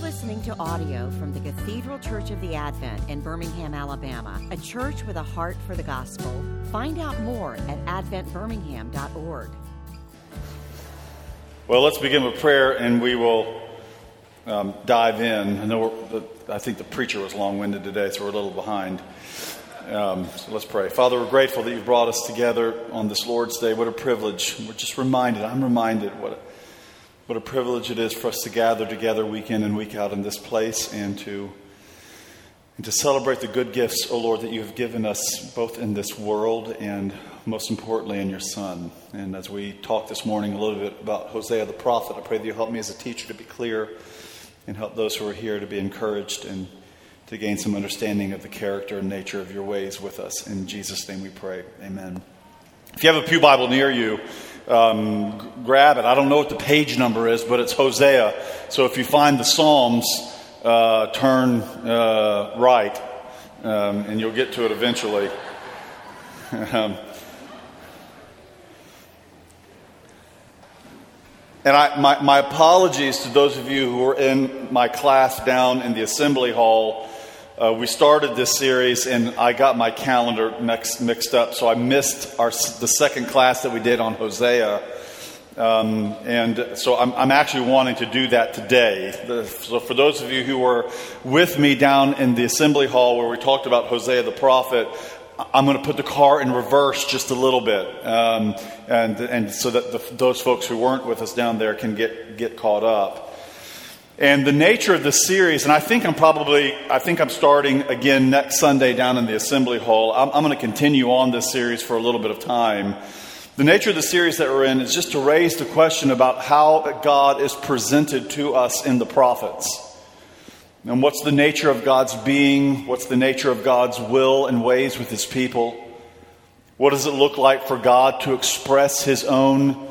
listening to audio from the Cathedral Church of the Advent in Birmingham, Alabama, a church with a heart for the gospel. Find out more at adventbirmingham.org. Well, let's begin with prayer and we will um, dive in. I know I think the preacher was long winded today, so we're a little behind. Um, so let's pray. Father, we're grateful that you've brought us together on this Lord's Day. What a privilege. We're just reminded, I'm reminded what what a privilege it is for us to gather together week in and week out in this place and to, and to celebrate the good gifts, O oh Lord, that you have given us both in this world and most importantly in your Son. And as we talk this morning a little bit about Hosea the prophet, I pray that you help me as a teacher to be clear and help those who are here to be encouraged and to gain some understanding of the character and nature of your ways with us. In Jesus' name we pray. Amen. If you have a Pew Bible near you, um, grab it. I don't know what the page number is, but it's Hosea. So if you find the Psalms, uh, turn uh, right, um, and you'll get to it eventually. um, and I, my, my apologies to those of you who were in my class down in the assembly hall. Uh, we started this series, and I got my calendar mix, mixed up, so I missed our, the second class that we did on Hosea. Um, and so I'm, I'm, actually wanting to do that today. So for those of you who were with me down in the assembly hall where we talked about Hosea the prophet, I'm going to put the car in reverse just a little bit, um, and, and so that the, those folks who weren't with us down there can get, get caught up. And the nature of the series, and I think I'm probably, I think I'm starting again next Sunday down in the assembly hall. I'm, I'm going to continue on this series for a little bit of time. The nature of the series that we're in is just to raise the question about how God is presented to us in the prophets. And what's the nature of God's being? What's the nature of God's will and ways with his people? What does it look like for God to express his own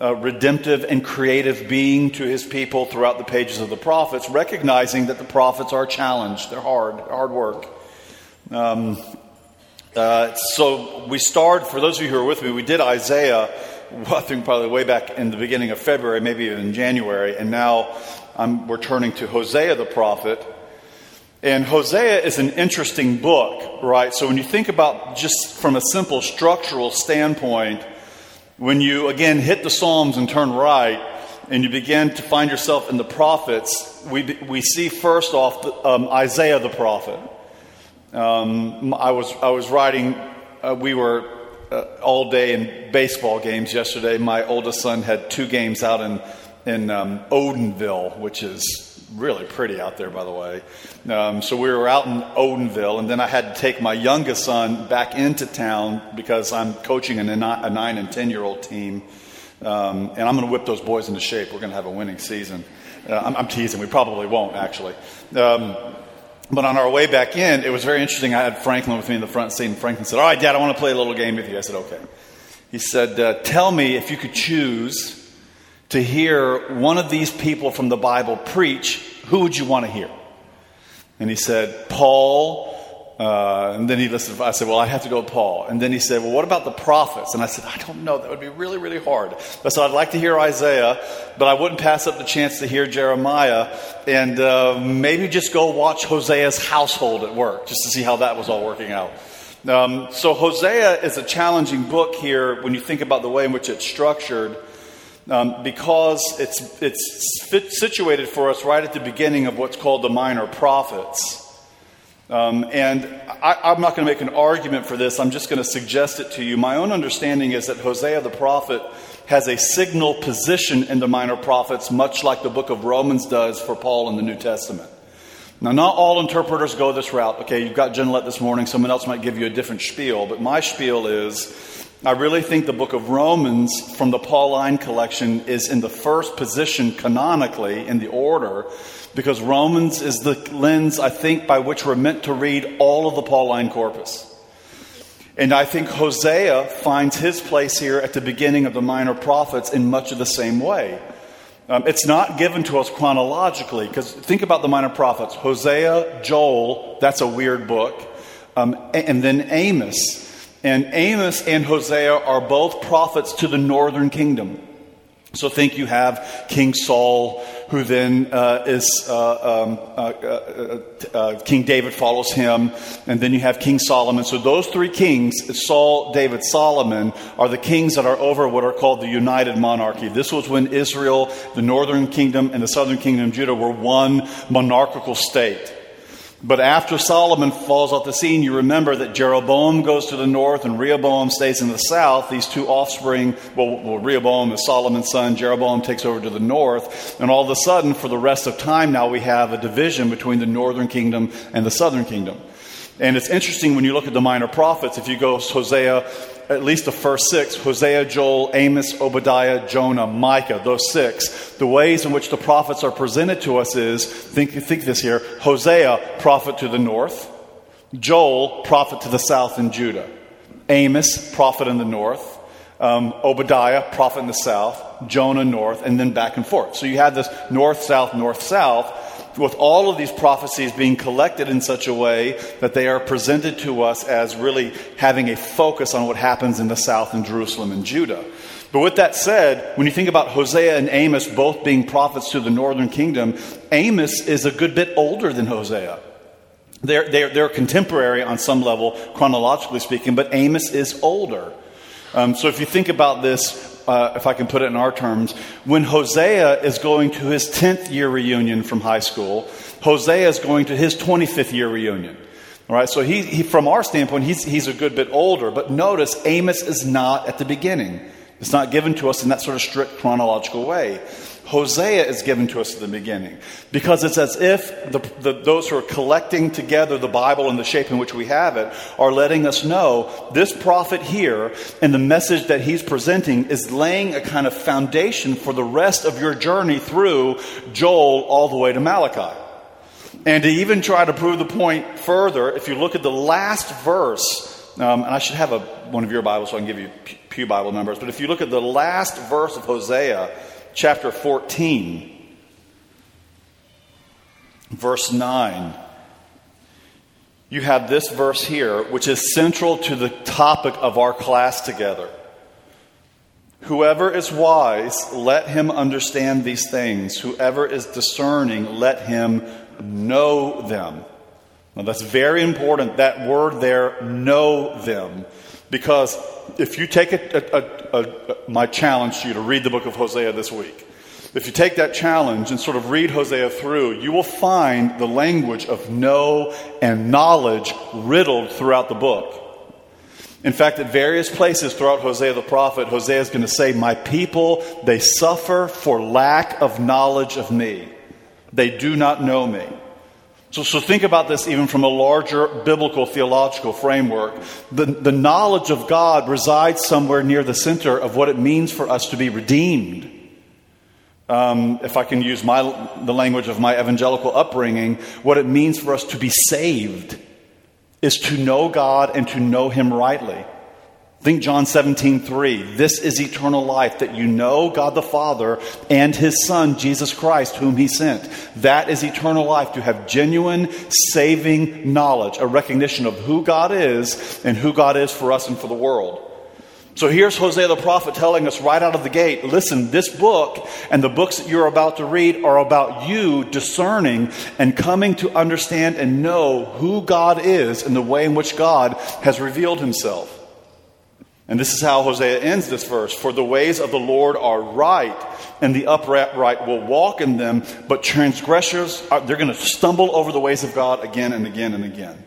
uh, redemptive and creative being to his people throughout the pages of the prophets, recognizing that the prophets are challenged. They're hard, hard work. Um, uh, so we started, for those of you who are with me, we did Isaiah, I think probably way back in the beginning of February, maybe even January, and now we're turning to Hosea the prophet. And Hosea is an interesting book, right? So when you think about just from a simple structural standpoint, when you again hit the Psalms and turn right, and you begin to find yourself in the prophets, we, we see first off the, um, Isaiah the prophet. Um, I, was, I was writing, uh, we were uh, all day in baseball games yesterday. My oldest son had two games out in, in um, Odenville, which is really pretty out there, by the way. Um, so we were out in Odenville, and then I had to take my youngest son back into town because I'm coaching a nine and 10 year old team. Um, and I'm going to whip those boys into shape. We're going to have a winning season. Uh, I'm, I'm, teasing. We probably won't, actually. Um, but on our way back in, it was very interesting. I had Franklin with me in the front seat, and Franklin said, All right, Dad, I want to play a little game with you. I said, Okay. He said, uh, Tell me if you could choose to hear one of these people from the Bible preach, who would you want to hear? And he said, Paul. Uh, and then he listed, I said, well, I have to go with Paul. And then he said, well, what about the prophets? And I said, I don't know. That would be really, really hard. I said, I'd like to hear Isaiah, but I wouldn't pass up the chance to hear Jeremiah and uh, maybe just go watch Hosea's household at work just to see how that was all working out. Um, so Hosea is a challenging book here when you think about the way in which it's structured um, because it's, it's situated for us right at the beginning of what's called the minor prophets. Um, and I, am not going to make an argument for this, I'm just going to suggest it to you. My own understanding is that Hosea the prophet has a signal position in the minor prophets, much like the book of Romans does for Paul in the New Testament. Now, not all interpreters go this route. Okay, you've got Jen this morning, someone else might give you a different spiel, but my spiel is I really think the book of Romans from the Pauline collection is in the first position canonically in the order because Romans is the lens, I think, by which we're meant to read all of the Pauline corpus. And I think Hosea finds his place here at the beginning of the minor prophets in much of the same way. Um, it's not given to us chronologically because think about the minor prophets Hosea, Joel, that's a weird book, um, and then Amos. And Amos and Hosea are both prophets to the northern kingdom. So think you have King Saul who then uh, is uh, um, uh, uh, uh, King David follows him, and then you have King Solomon. So those three kings, Saul, David, Solomon, are the kings that are over what are called the united monarchy. This was when Israel, the northern kingdom, and the southern kingdom Judah were one monarchical state. But after Solomon falls off the scene, you remember that Jeroboam goes to the north and Rehoboam stays in the south. These two offspring, well, well, Rehoboam is Solomon's son, Jeroboam takes over to the north. And all of a sudden, for the rest of time now, we have a division between the northern kingdom and the southern kingdom. And it's interesting when you look at the minor prophets, if you go Hosea at least the first six Hosea, Joel, Amos, Obadiah, Jonah, Micah, those six. The ways in which the prophets are presented to us is think, think this here Hosea, prophet to the north, Joel, prophet to the south in Judah, Amos, prophet in the north. Um, Obadiah, prophet in the south, Jonah north, and then back and forth. So you have this north, south, north, south with all of these prophecies being collected in such a way that they are presented to us as really having a focus on what happens in the south in Jerusalem and Judah. But with that said, when you think about Hosea and Amos both being prophets to the northern kingdom, Amos is a good bit older than Hosea. They're, they're, they're contemporary on some level, chronologically speaking, but Amos is older. Um, so if you think about this uh, if I can put it in our terms, when Hosea is going to his 10th year reunion from high school, Hosea is going to his 25th year reunion. All right, so he, he, from our standpoint, he's, he's a good bit older. But notice, Amos is not at the beginning. It's not given to us in that sort of strict chronological way. Hosea is given to us at the beginning because it's as if the, the, those who are collecting together the Bible in the shape in which we have it are letting us know this prophet here and the message that he's presenting is laying a kind of foundation for the rest of your journey through Joel all the way to Malachi. And to even try to prove the point further, if you look at the last verse, um, and I should have a, one of your Bibles so I can give you Pew Bible numbers, but if you look at the last verse of Hosea, chapter 14, verse 9, you have this verse here, which is central to the topic of our class together. Whoever is wise, let him understand these things. Whoever is discerning, let him know them. Now, that's very important, that word there, know them. Because if you take a, a, a, my challenge to you to read the book of Hosea this week, if you take that challenge and sort of read Hosea through, you will find the language of know and knowledge riddled throughout the book. In fact, at various places throughout Hosea the prophet, Hosea is going to say, My people, they suffer for lack of knowledge of me. They do not know me. So, so think about this even from a larger biblical theological framework. The, the knowledge of God resides somewhere near the center of what it means for us to be redeemed. Um, if I can use my, the language of my evangelical upbringing, what it means for us to be saved is to know God and to know Him rightly. Think John 17, 3. This is eternal life, that you know God the Father and His Son, Jesus Christ, whom He sent. That is eternal life, to have genuine, saving knowledge, a recognition of who God is and who God is for us and for the world. So here's Hosea the prophet telling us right out of the gate listen, this book and the books that you're about to read are about you discerning and coming to understand and know who God is and the way in which God has revealed Himself. And this is how Hosea ends this verse For the ways of the Lord are right, and the upright will walk in them, but transgressors, are, they're going to stumble over the ways of God again and again and again.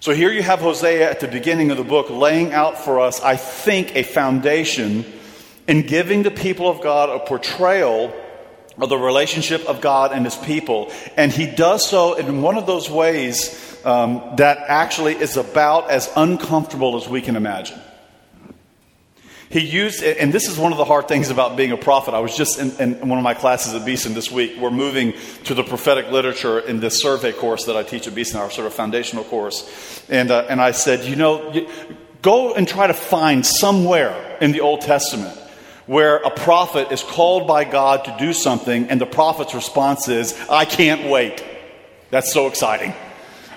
So here you have Hosea at the beginning of the book laying out for us, I think, a foundation in giving the people of God a portrayal of the relationship of God and his people. And he does so in one of those ways um, that actually is about as uncomfortable as we can imagine. He used, and this is one of the hard things about being a prophet. I was just in, in, one of my classes at Beeson this week. We're moving to the prophetic literature in this survey course that I teach at Beeson, our sort of foundational course. And, uh, and I said, you know, go and try to find somewhere in the Old Testament where a prophet is called by God to do something, and the prophet's response is, I can't wait. That's so exciting.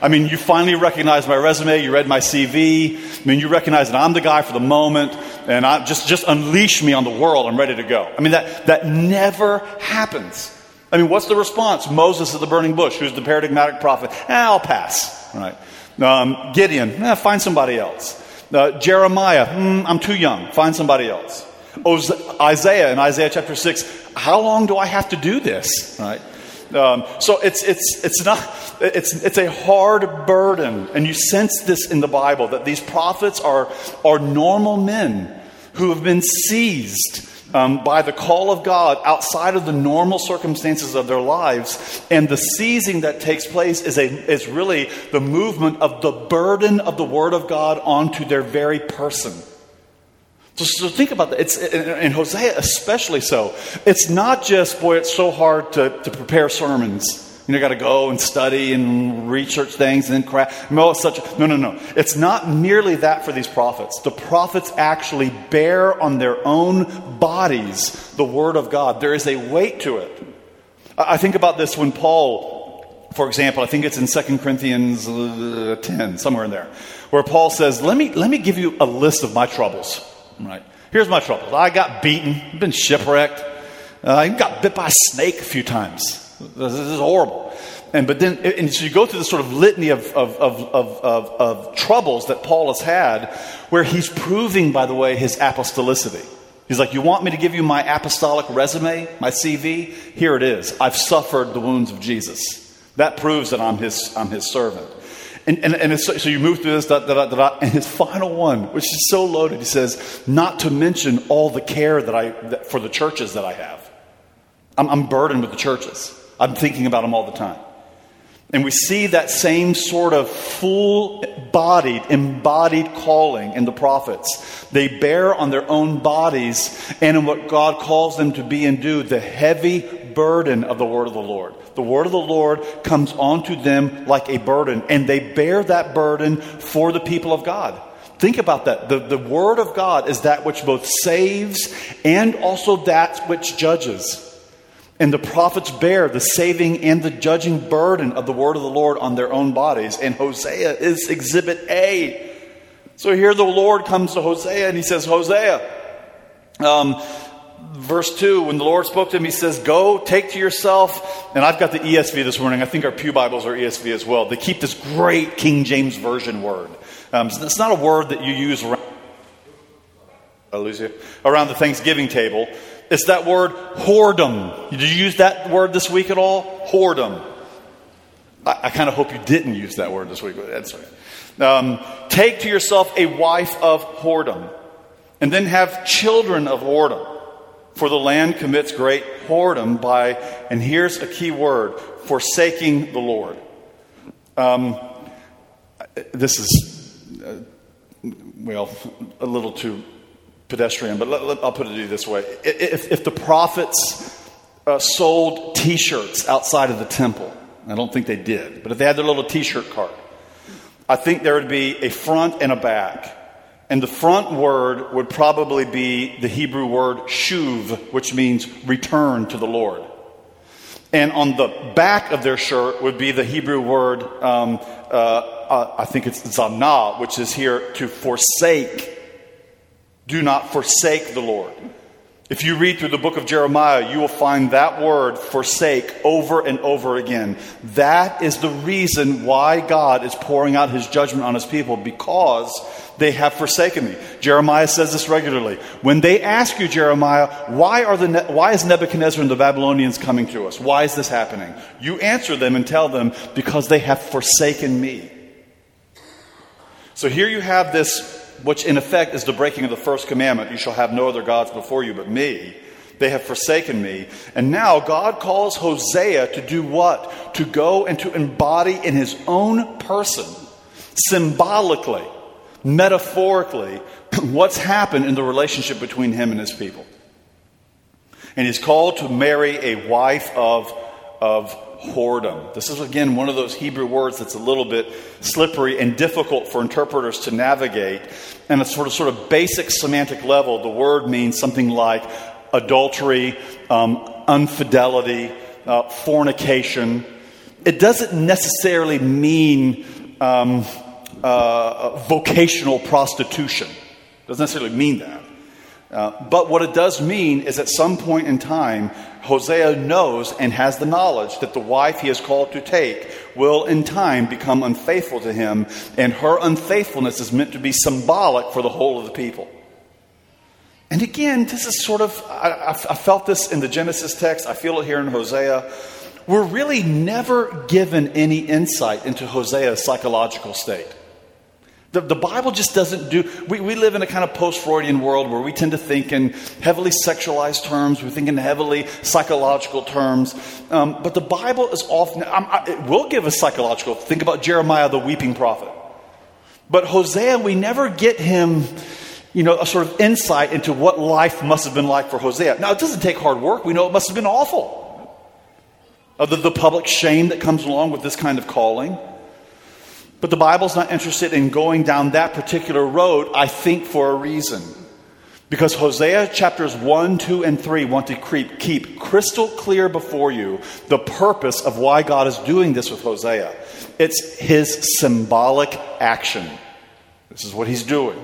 I mean, you finally recognize my resume, you read my CV. I mean, you recognize that I'm the guy for the moment, and I just, just unleash me on the world. I'm ready to go. I mean, that, that never happens. I mean, what's the response? Moses at the burning bush, who's the paradigmatic prophet. Eh, I'll pass. Right. Um, Gideon, eh, find somebody else. Uh, Jeremiah, mm, I'm too young. Find somebody else. Isaiah in Isaiah chapter 6, how long do I have to do this? Right? Um, so it's, it's, it's, not, it's, it's a hard burden. And you sense this in the Bible that these prophets are, are normal men who have been seized um, by the call of God outside of the normal circumstances of their lives. And the seizing that takes place is, a, is really the movement of the burden of the Word of God onto their very person. So, so think about that. It's in Hosea especially so. It's not just boy. It's so hard to, to prepare sermons. You know, got to go and study and research things and then craft. No, such. No, no, no. It's not merely that for these prophets. The prophets actually bear on their own bodies the word of God. There is a weight to it. I think about this when Paul, for example, I think it's in 2 Corinthians uh, 10, somewhere in there, where Paul says, "Let me let me give you a list of my troubles." Right. Here's my troubles. I got beaten, been shipwrecked. Uh, I got bit by a snake a few times. This is horrible. And but then, and so you go through this sort of litany of, of, of, of, of troubles that Paul has had, where he's proving, by the way, his apostolicity. He's like, You want me to give you my apostolic resume, my CV? Here it is. I've suffered the wounds of Jesus. That proves that I'm his, I'm his servant. And, and, and so, so, you move through this, da, da, da, and his final one, which is so loaded, he says, Not to mention all the care that I, that, for the churches that I have. I'm, I'm burdened with the churches. I'm thinking about them all the time. And we see that same sort of full bodied, embodied calling in the prophets. They bear on their own bodies and in what God calls them to be and do the heavy burden of the word of the Lord. The word of the Lord comes onto them like a burden, and they bear that burden for the people of God. Think about that. The, the word of God is that which both saves and also that which judges. And the prophets bear the saving and the judging burden of the word of the Lord on their own bodies. And Hosea is exhibit A. So here the Lord comes to Hosea and he says, Hosea, um, verse 2, when the Lord spoke to him, he says, Go, take to yourself. And I've got the ESV this morning. I think our Pew Bibles are ESV as well. They keep this great King James Version word. Um, it's not a word that you use around, around the Thanksgiving table. It's that word whoredom. Did you use that word this week at all? Whoredom. I, I kind of hope you didn't use that word this week. That's right. Um, take to yourself a wife of whoredom, and then have children of whoredom. For the land commits great whoredom by, and here's a key word, forsaking the Lord. Um, this is, uh, well, a little too pedestrian, but let, let, I'll put it this way. If, if the prophets uh, sold t shirts outside of the temple, I don't think they did, but if they had their little t shirt cart, I think there would be a front and a back. And the front word would probably be the Hebrew word shuv, which means return to the Lord. And on the back of their shirt would be the Hebrew word, um, uh, uh, I think it's zanah, which is here to forsake do not forsake the Lord. If you read through the book of Jeremiah, you will find that word forsake over and over again. That is the reason why God is pouring out his judgment on his people because they have forsaken me. Jeremiah says this regularly. When they ask you, Jeremiah, why, are the, why is Nebuchadnezzar and the Babylonians coming to us? Why is this happening? You answer them and tell them, because they have forsaken me. So here you have this which in effect is the breaking of the first commandment you shall have no other gods before you but me. They have forsaken me. And now God calls Hosea to do what? To go and to embody in his own person, symbolically, metaphorically, what's happened in the relationship between him and his people. And he's called to marry a wife of, of whoredom. This is, again, one of those Hebrew words that's a little bit slippery and difficult for interpreters to navigate. And a sort of, sort of basic semantic level, the word means something like adultery, um, infidelity, uh, fornication. It doesn't necessarily mean um, uh, vocational prostitution. It doesn't necessarily mean that. Uh, but what it does mean is at some point in time, Hosea knows and has the knowledge that the wife he is called to take will in time become unfaithful to him, and her unfaithfulness is meant to be symbolic for the whole of the people. And again, this is sort of, I, I felt this in the Genesis text, I feel it here in Hosea. We're really never given any insight into Hosea's psychological state. The, the Bible just doesn't do, we, we live in a kind of post Freudian world where we tend to think in heavily sexualized terms, we think in heavily psychological terms. Um, but the Bible is often, I, it will give us psychological. Think about Jeremiah, the weeping prophet. But Hosea, we never get him, you know, a sort of insight into what life must have been like for Hosea. Now, it doesn't take hard work. We know it must have been awful. Uh, the, the public shame that comes along with this kind of calling. But the Bible's not interested in going down that particular road, I think, for a reason. Because Hosea chapters 1, 2, and 3 want to keep, keep crystal clear before you the purpose of why God is doing this with Hosea. It's his symbolic action. This is what he's doing.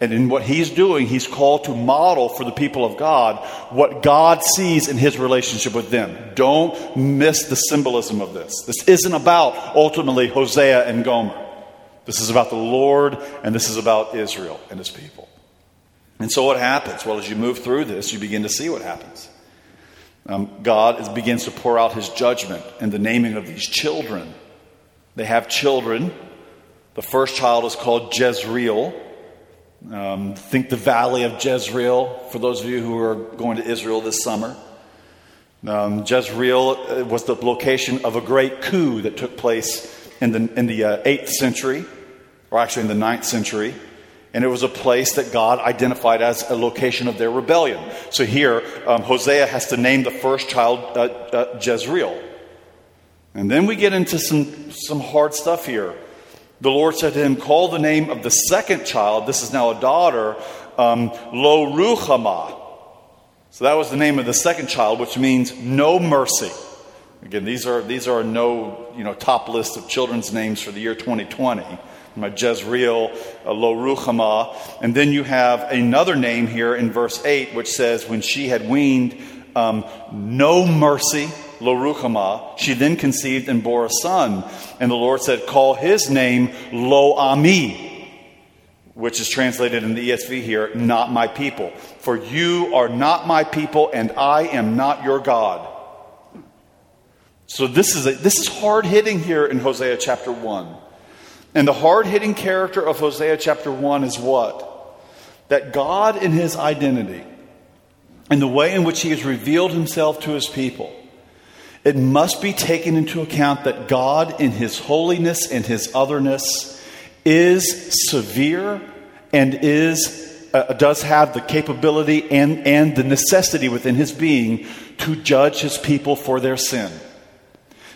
And in what he's doing, he's called to model for the people of God what God sees in his relationship with them. Don't miss the symbolism of this. This isn't about ultimately Hosea and Gomer. This is about the Lord, and this is about Israel and his people. And so, what happens? Well, as you move through this, you begin to see what happens. Um, God is, begins to pour out his judgment in the naming of these children. They have children. The first child is called Jezreel. Um, think the Valley of Jezreel, for those of you who are going to Israel this summer. Um, Jezreel uh, was the location of a great coup that took place in the, in the uh, 8th century, or actually in the 9th century. And it was a place that God identified as a location of their rebellion. So here, um, Hosea has to name the first child uh, uh, Jezreel. And then we get into some, some hard stuff here. The Lord said to him, Call the name of the second child, this is now a daughter, um, Lo Ruhamah. So that was the name of the second child, which means no mercy. Again, these are, these are no you know, top list of children's names for the year 2020. My Jezreel, uh, Lo Ruhamah. And then you have another name here in verse 8, which says, When she had weaned, um, no mercy. Loruhamah. She then conceived and bore a son. And the Lord said, Call his name Lo Ami, which is translated in the ESV here, not my people. For you are not my people, and I am not your God. So this is, a, this is hard hitting here in Hosea chapter 1. And the hard hitting character of Hosea chapter 1 is what? That God in his identity, and the way in which he has revealed himself to his people, it must be taken into account that God, in His holiness and His otherness, is severe and is uh, does have the capability and, and the necessity within his being to judge his people for their sin.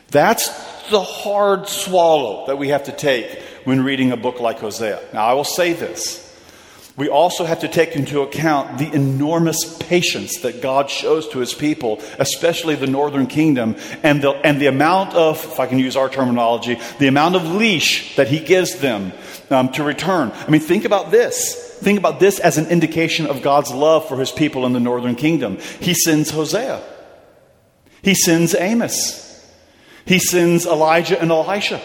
That's the hard swallow that we have to take when reading a book like Hosea. Now, I will say this we also have to take into account the enormous patience that God shows to his people, especially the northern kingdom, and the, and the amount of, if I can use our terminology, the amount of leash that he gives them um, to return. I mean, think about this. Think about this as an indication of God's love for his people in the northern kingdom. He sends Hosea, he sends Amos, he sends Elijah and Elisha.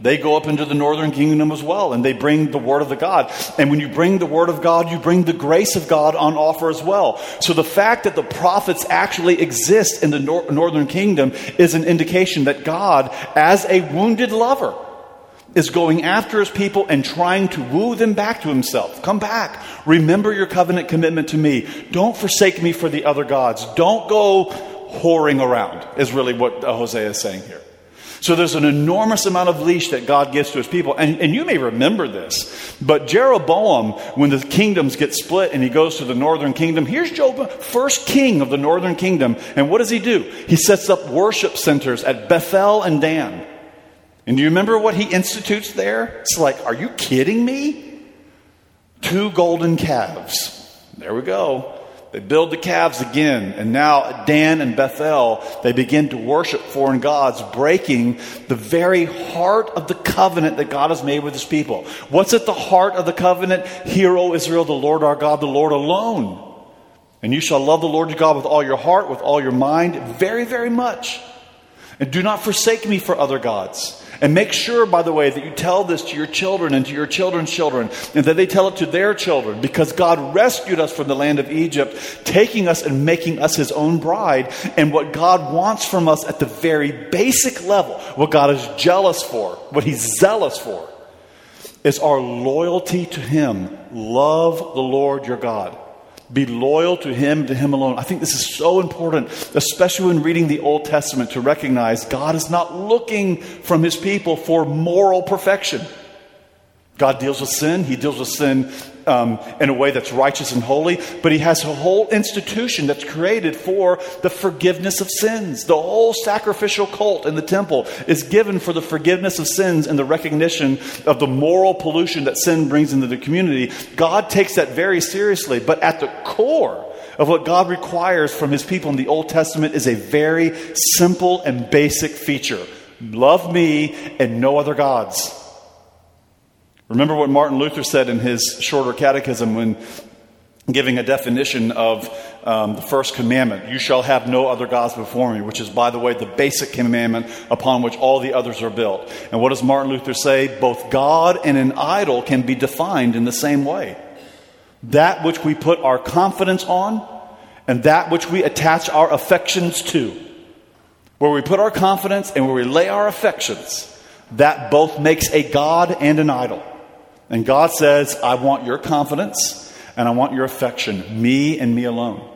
They go up into the northern kingdom as well, and they bring the word of the God. And when you bring the word of God, you bring the grace of God on offer as well. So the fact that the prophets actually exist in the nor- northern kingdom is an indication that God, as a wounded lover, is going after his people and trying to woo them back to himself. Come back. Remember your covenant commitment to me. Don't forsake me for the other gods. Don't go whoring around, is really what Hosea is saying here. So there's an enormous amount of leash that God gives to his people. And, and you may remember this, but Jeroboam, when the kingdoms get split and he goes to the northern kingdom, here's Job, first king of the northern kingdom. And what does he do? He sets up worship centers at Bethel and Dan. And do you remember what he institutes there? It's like, are you kidding me? Two golden calves. There we go. They build the calves again, and now Dan and Bethel, they begin to worship foreign gods, breaking the very heart of the covenant that God has made with his people. What's at the heart of the covenant? Hear, O Israel, the Lord our God, the Lord alone And you shall love the Lord your God with all your heart, with all your mind, very, very much. And do not forsake me for other gods. And make sure, by the way, that you tell this to your children and to your children's children, and that they tell it to their children, because God rescued us from the land of Egypt, taking us and making us his own bride. And what God wants from us at the very basic level, what God is jealous for, what he's zealous for, is our loyalty to him. Love the Lord your God. Be loyal to Him, to Him alone. I think this is so important, especially when reading the Old Testament, to recognize God is not looking from His people for moral perfection. God deals with sin. He deals with sin um, in a way that's righteous and holy, but He has a whole institution that's created for the forgiveness of sins. The whole sacrificial cult in the temple is given for the forgiveness of sins and the recognition of the moral pollution that sin brings into the community. God takes that very seriously, but at the core, of what God requires from his people in the Old Testament is a very simple and basic feature love me and no other gods. Remember what Martin Luther said in his shorter catechism when giving a definition of um, the first commandment you shall have no other gods before me, which is, by the way, the basic commandment upon which all the others are built. And what does Martin Luther say? Both God and an idol can be defined in the same way. That which we put our confidence on and that which we attach our affections to. Where we put our confidence and where we lay our affections, that both makes a God and an idol. And God says, I want your confidence and I want your affection, me and me alone.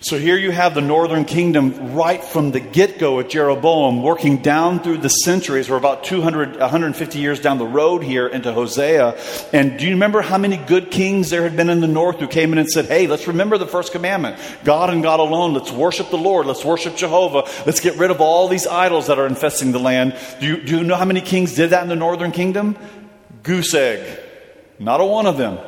So here you have the northern kingdom right from the get go at Jeroboam, working down through the centuries. We're about 200, 150 years down the road here into Hosea. And do you remember how many good kings there had been in the north who came in and said, Hey, let's remember the first commandment God and God alone. Let's worship the Lord. Let's worship Jehovah. Let's get rid of all these idols that are infesting the land. Do you, do you know how many kings did that in the northern kingdom? Goose egg. Not a one of them.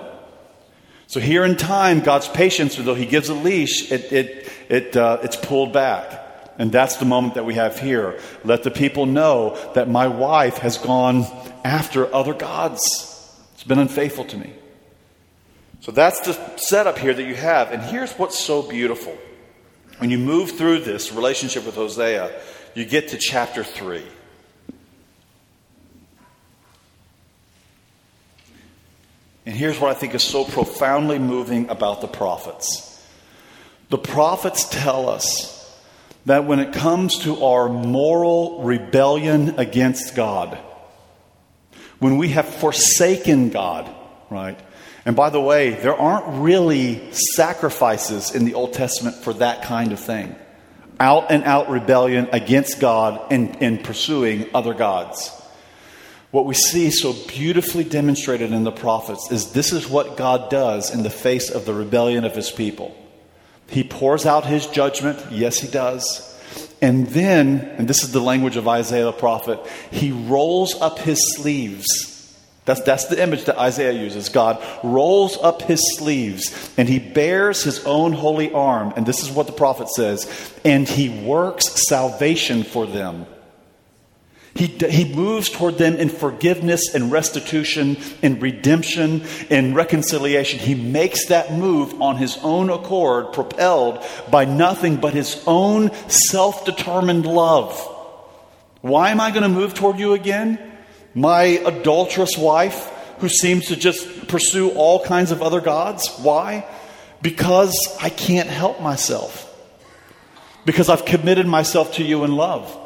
So here in time, God's patience, though He gives a leash, it, it, it, uh, it's pulled back. And that's the moment that we have here. Let the people know that my wife has gone after other gods. It's been unfaithful to me. So that's the setup here that you have. And here's what's so beautiful. When you move through this relationship with Hosea, you get to chapter 3. And here's what I think is so profoundly moving about the prophets the prophets tell us that when it comes to our moral rebellion against God, when we have forsaken God, right? And by the way, there aren't really sacrifices in the Old Testament for that kind of thing. Out and out rebellion against God and, and pursuing other gods. What we see so beautifully demonstrated in the prophets is this is what God does in the face of the rebellion of his people. He pours out his judgment. Yes, he does. And then, and this is the language of Isaiah the prophet, he rolls up his sleeves. That's, that's the image that Isaiah uses. God rolls up his sleeves and he bears his own holy arm. And this is what the prophet says and he works salvation for them. He, he moves toward them in forgiveness and restitution and redemption and reconciliation. He makes that move on his own accord, propelled by nothing but his own self determined love. Why am I going to move toward you again? My adulterous wife who seems to just pursue all kinds of other gods? Why? Because I can't help myself. Because I've committed myself to you in love.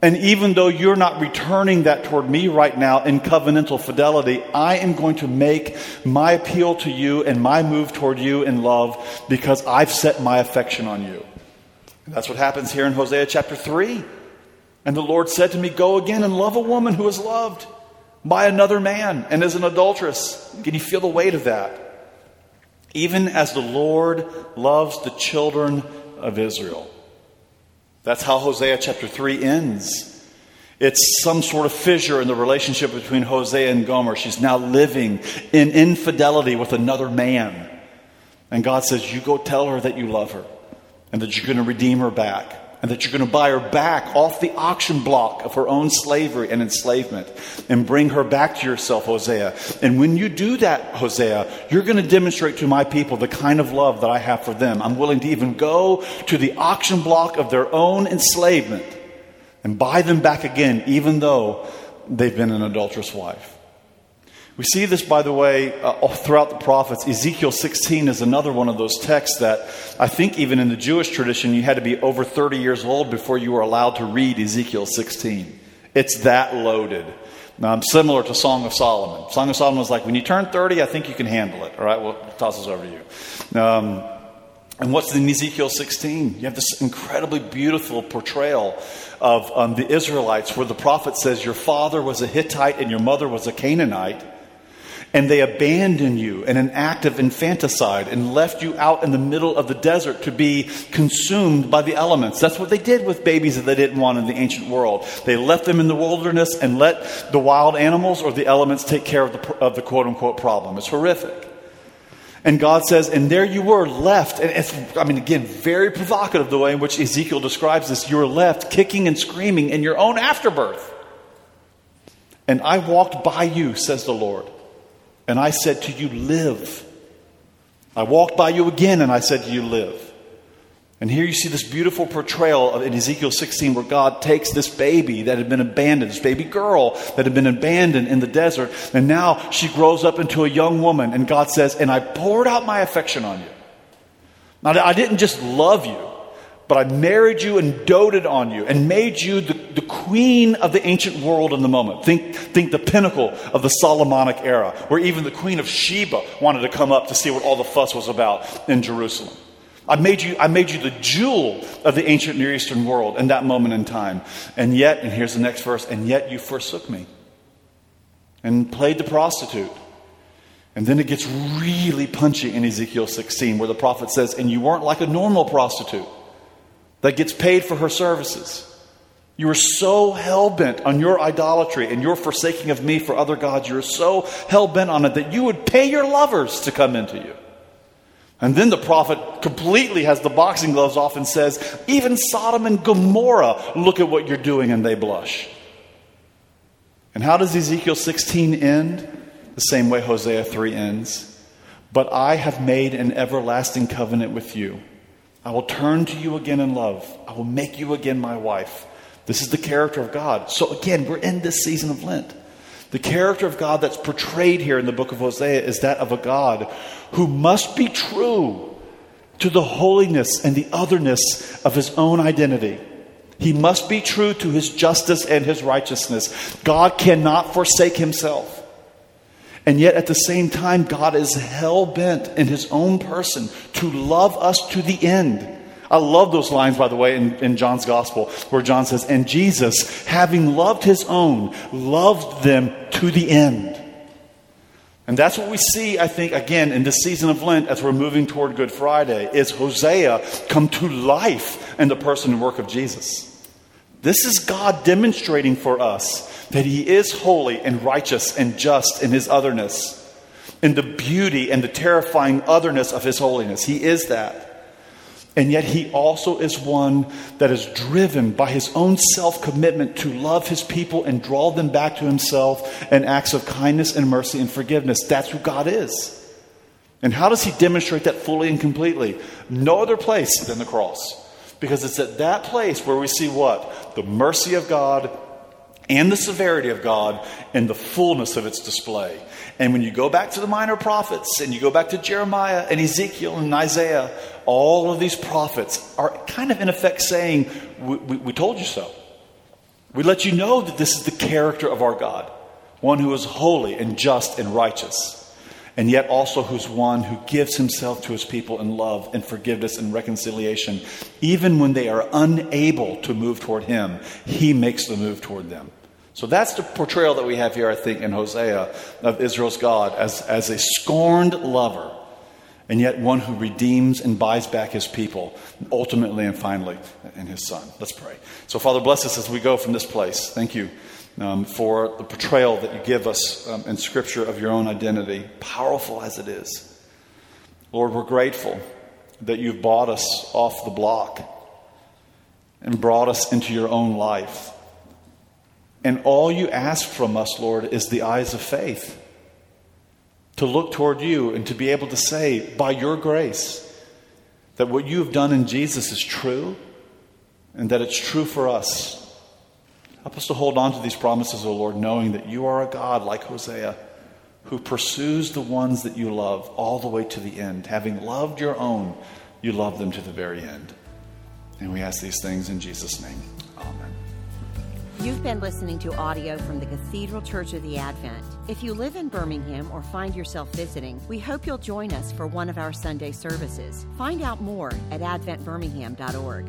And even though you're not returning that toward me right now in covenantal fidelity, I am going to make my appeal to you and my move toward you in love because I've set my affection on you. And that's what happens here in Hosea chapter 3. And the Lord said to me, Go again and love a woman who is loved by another man and is an adulteress. Can you feel the weight of that? Even as the Lord loves the children of Israel. That's how Hosea chapter 3 ends. It's some sort of fissure in the relationship between Hosea and Gomer. She's now living in infidelity with another man. And God says, You go tell her that you love her and that you're going to redeem her back. And that you're going to buy her back off the auction block of her own slavery and enslavement and bring her back to yourself, Hosea. And when you do that, Hosea, you're going to demonstrate to my people the kind of love that I have for them. I'm willing to even go to the auction block of their own enslavement and buy them back again, even though they've been an adulterous wife. We see this, by the way, uh, throughout the prophets. Ezekiel 16 is another one of those texts that I think even in the Jewish tradition, you had to be over 30 years old before you were allowed to read Ezekiel 16. It's that loaded. Um, similar to Song of Solomon. Song of Solomon was like, when you turn 30, I think you can handle it. All right, we'll toss this over to you. Um, and what's in Ezekiel 16? You have this incredibly beautiful portrayal of um, the Israelites where the prophet says, Your father was a Hittite and your mother was a Canaanite and they abandoned you in an act of infanticide and left you out in the middle of the desert to be consumed by the elements. That's what they did with babies that they didn't want in the ancient world. They left them in the wilderness and let the wild animals or the elements take care of the, of the quote unquote problem. It's horrific. And God says, and there you were left. And it's, I mean, again, very provocative the way in which Ezekiel describes this. You were left kicking and screaming in your own afterbirth. And I walked by you, says the Lord and I said to you, Live. I walked by you again and I said to you, Live. And here you see this beautiful portrayal of, in Ezekiel 16 where God takes this baby that had been abandoned, this baby girl that had been abandoned in the desert, and now she grows up into a young woman. And God says, And I poured out my affection on you. Now, I didn't just love you, but I married you and doted on you and made you the, the queen of the ancient world in the moment. Think, think the pinnacle of the Solomonic era, where even the queen of Sheba wanted to come up to see what all the fuss was about in Jerusalem. I made you, I made you the jewel of the ancient Near Eastern world in that moment in time. And yet, and here's the next verse, and yet you forsook me and played the prostitute. And then it gets really punchy in Ezekiel 16, where the prophet says, And you weren't like a normal prostitute that gets paid for her services. You are so hell bent on your idolatry and your forsaking of me for other gods. You're so hell bent on it that you would pay your lovers to come into you. And then the prophet completely has the boxing gloves off and says, Even Sodom and Gomorrah look at what you're doing and they blush. And how does Ezekiel 16 end? The same way Hosea 3 ends. But I have made an everlasting covenant with you I will turn to you again in love. I will make you again my wife. This is the character of God. So, again, we're in this season of Lent. The character of God that's portrayed here in the book of Hosea is that of a God who must be true to the holiness and the otherness of his own identity. He must be true to his justice and his righteousness. God cannot forsake himself. And yet, at the same time, God is hell bent in his own person to love us to the end. I love those lines, by the way, in, in, John's gospel, where John says, And Jesus, having loved his own, loved them to the end. And that's what we see, I think, again, in this season of Lent as we're moving toward Good Friday, is Hosea come to life in the person and work of Jesus. This is God demonstrating for us that He is holy and righteous and just in His otherness, in the beauty and the terrifying otherness of His holiness. He is that. And yet, He also is one that is driven by His own self commitment to love His people and draw them back to Himself in acts of kindness and mercy and forgiveness. That's who God is. And how does He demonstrate that fully and completely? No other place than the cross. Because it's at that place where we see what? The mercy of God and the severity of God and the fullness of its display. And when you go back to the minor prophets and you go back to Jeremiah and Ezekiel and Isaiah, all of these prophets are kind of in effect saying, we, we, we told you so. We let you know that this is the character of our God, one who is holy and just and righteous and yet also who's one who gives himself to his people in love and forgiveness and reconciliation. Even when they are unable to move toward him, he makes the move toward them. So that's the portrayal that we have here, I think, in Hosea of Israel's God as, as a scorned lover, and yet one who redeems and buys back his people, ultimately and finally in his son. Let's pray. So, Father, bless us as we go from this place. Thank you um, for the portrayal that you give us um, in Scripture of your own identity, powerful as it is. Lord, we're grateful that you've bought us off the block. and brought us into your own life. And all you ask from us, Lord, is the eyes of faith to look toward you and to be able to say, by your grace, that what you have done in Jesus is true and that it's true for us. Help us to hold on to these promises, O Lord, knowing that you are a God like Hosea who pursues the ones that you love all the way to the end. Having loved your own, you love them to the very end. And we ask these things in Jesus' name. Amen. You've been listening to audio from the Cathedral Church of the Advent. If you live in Birmingham or find yourself visiting, we hope you'll join us for one of our Sunday services. Find out more at adventbirmingham.org.